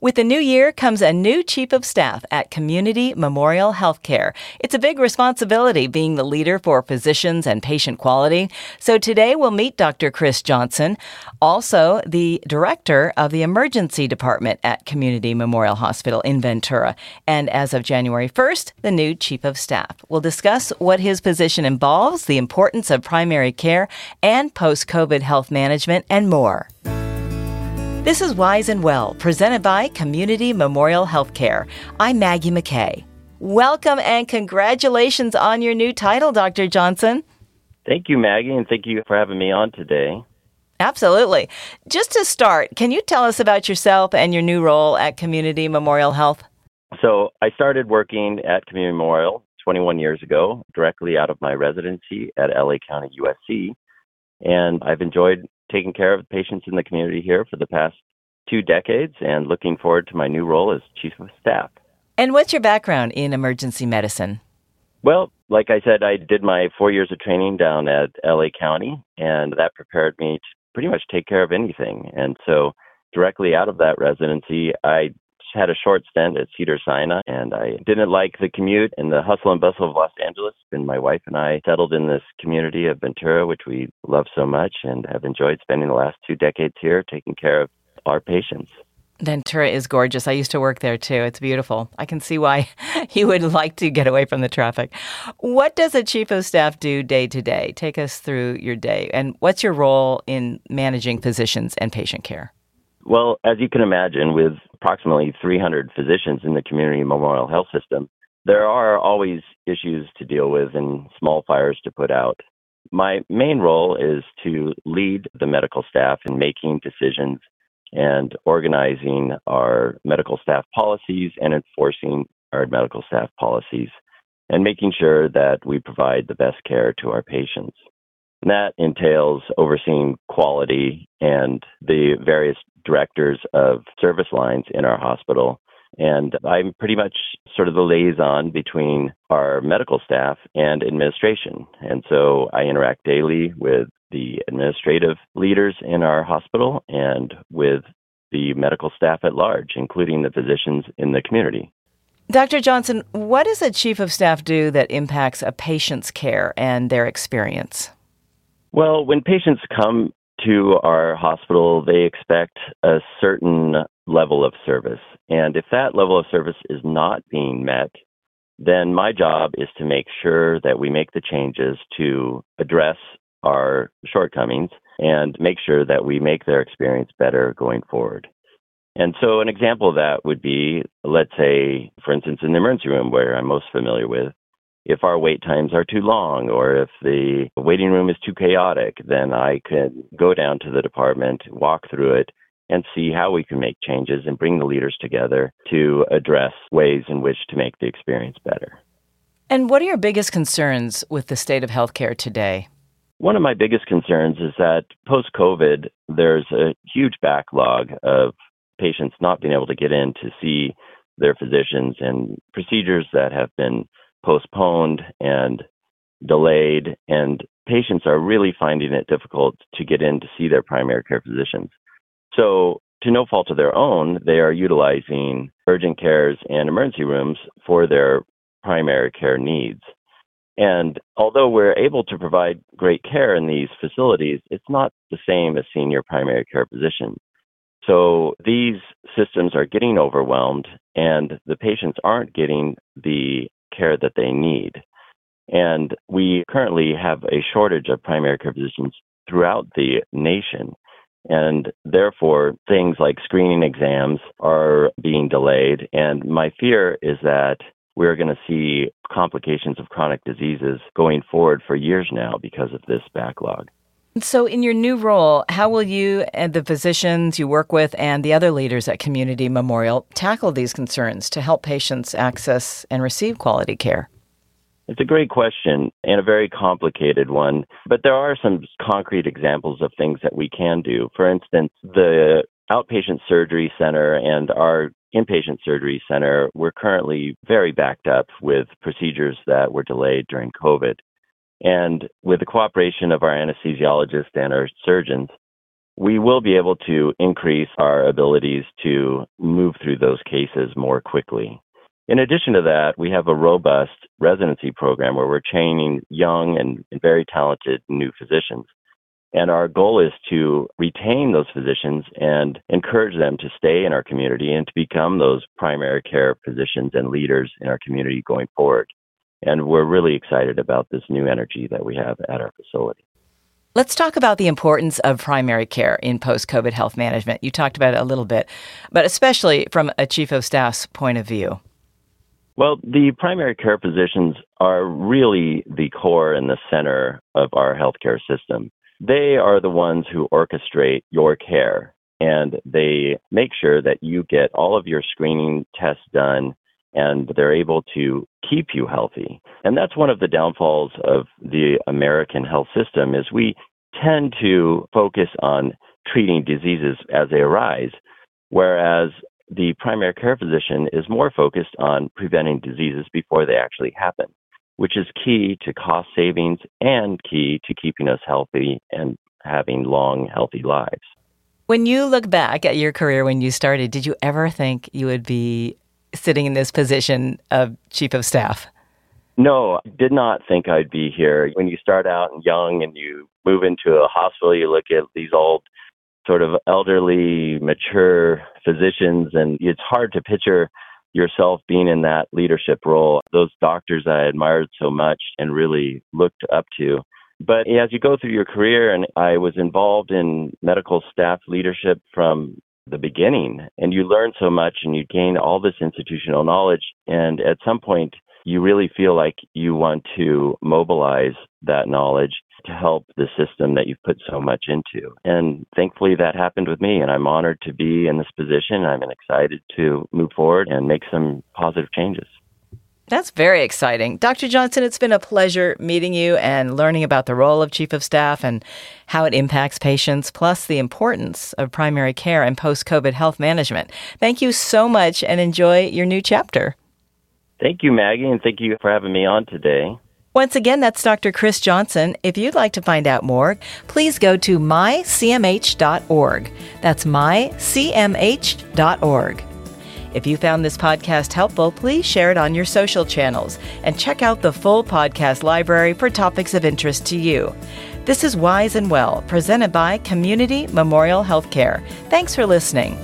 With the new year comes a new chief of staff at Community Memorial Healthcare. It's a big responsibility being the leader for physicians and patient quality. So today we'll meet Dr. Chris Johnson, also the director of the emergency department at Community Memorial Hospital in Ventura, and as of January 1st, the new chief of staff. We'll discuss what his position involves, the importance of primary care and post-COVID health management, and more. This is Wise and Well, presented by Community Memorial Healthcare. I'm Maggie McKay. Welcome and congratulations on your new title, Dr. Johnson. Thank you, Maggie, and thank you for having me on today. Absolutely. Just to start, can you tell us about yourself and your new role at Community Memorial Health? So, I started working at Community Memorial 21 years ago, directly out of my residency at LA County USC. And I've enjoyed taking care of patients in the community here for the past two decades and looking forward to my new role as Chief of Staff. And what's your background in emergency medicine? Well, like I said, I did my four years of training down at LA County, and that prepared me to pretty much take care of anything. And so, directly out of that residency, I had a short stint at Cedar Sinai, and I didn't like the commute and the hustle and bustle of Los Angeles. And my wife and I settled in this community of Ventura, which we love so much, and have enjoyed spending the last two decades here taking care of our patients. Ventura is gorgeous. I used to work there too. It's beautiful. I can see why you would like to get away from the traffic. What does a chief of staff do day to day? Take us through your day. And what's your role in managing physicians and patient care? Well, as you can imagine, with approximately 300 physicians in the community memorial health system, there are always issues to deal with and small fires to put out. My main role is to lead the medical staff in making decisions and organizing our medical staff policies and enforcing our medical staff policies and making sure that we provide the best care to our patients. And that entails overseeing quality and the various directors of service lines in our hospital. And I'm pretty much sort of the liaison between our medical staff and administration. And so I interact daily with the administrative leaders in our hospital and with the medical staff at large, including the physicians in the community. Dr. Johnson, what does a chief of staff do that impacts a patient's care and their experience? Well, when patients come to our hospital, they expect a certain level of service. And if that level of service is not being met, then my job is to make sure that we make the changes to address our shortcomings and make sure that we make their experience better going forward. And so, an example of that would be, let's say, for instance, in the emergency room where I'm most familiar with, if our wait times are too long or if the waiting room is too chaotic, then I could go down to the department, walk through it, and see how we can make changes and bring the leaders together to address ways in which to make the experience better. And what are your biggest concerns with the state of healthcare today? One of my biggest concerns is that post COVID, there's a huge backlog of patients not being able to get in to see their physicians and procedures that have been postponed and delayed, and patients are really finding it difficult to get in to see their primary care physicians. So, to no fault of their own, they are utilizing urgent cares and emergency rooms for their primary care needs. And although we're able to provide great care in these facilities, it's not the same as seeing your primary care physician. So these systems are getting overwhelmed, and the patients aren't getting the care that they need. And we currently have a shortage of primary care physicians throughout the nation. And therefore, things like screening exams are being delayed. And my fear is that we're going to see complications of chronic diseases going forward for years now because of this backlog. So, in your new role, how will you and the physicians you work with and the other leaders at Community Memorial tackle these concerns to help patients access and receive quality care? It's a great question and a very complicated one, but there are some concrete examples of things that we can do. For instance, the outpatient surgery center and our inpatient surgery center, we're currently very backed up with procedures that were delayed during COVID. And with the cooperation of our anesthesiologists and our surgeons, we will be able to increase our abilities to move through those cases more quickly. In addition to that, we have a robust residency program where we're training young and very talented new physicians. And our goal is to retain those physicians and encourage them to stay in our community and to become those primary care physicians and leaders in our community going forward. And we're really excited about this new energy that we have at our facility. Let's talk about the importance of primary care in post COVID health management. You talked about it a little bit, but especially from a chief of staff's point of view. Well, the primary care physicians are really the core and the center of our healthcare system. They are the ones who orchestrate your care and they make sure that you get all of your screening tests done and they're able to keep you healthy. And that's one of the downfalls of the American health system is we tend to focus on treating diseases as they arise, whereas the primary care physician is more focused on preventing diseases before they actually happen, which is key to cost savings and key to keeping us healthy and having long, healthy lives. When you look back at your career when you started, did you ever think you would be sitting in this position of chief of staff? No, I did not think I'd be here. When you start out young and you move into a hospital, you look at these old, sort of elderly, mature physicians, and it's hard to picture yourself being in that leadership role. Those doctors I admired so much and really looked up to. But as you go through your career, and I was involved in medical staff leadership from the beginning and you learn so much and you gain all this institutional knowledge and at some point you really feel like you want to mobilize that knowledge to help the system that you've put so much into. And thankfully that happened with me and I'm honored to be in this position. I'm excited to move forward and make some positive changes. That's very exciting. Dr. Johnson, it's been a pleasure meeting you and learning about the role of Chief of Staff and how it impacts patients, plus the importance of primary care and post COVID health management. Thank you so much and enjoy your new chapter. Thank you, Maggie, and thank you for having me on today. Once again, that's Dr. Chris Johnson. If you'd like to find out more, please go to mycmh.org. That's mycmh.org. If you found this podcast helpful, please share it on your social channels and check out the full podcast library for topics of interest to you. This is Wise and Well, presented by Community Memorial Healthcare. Thanks for listening.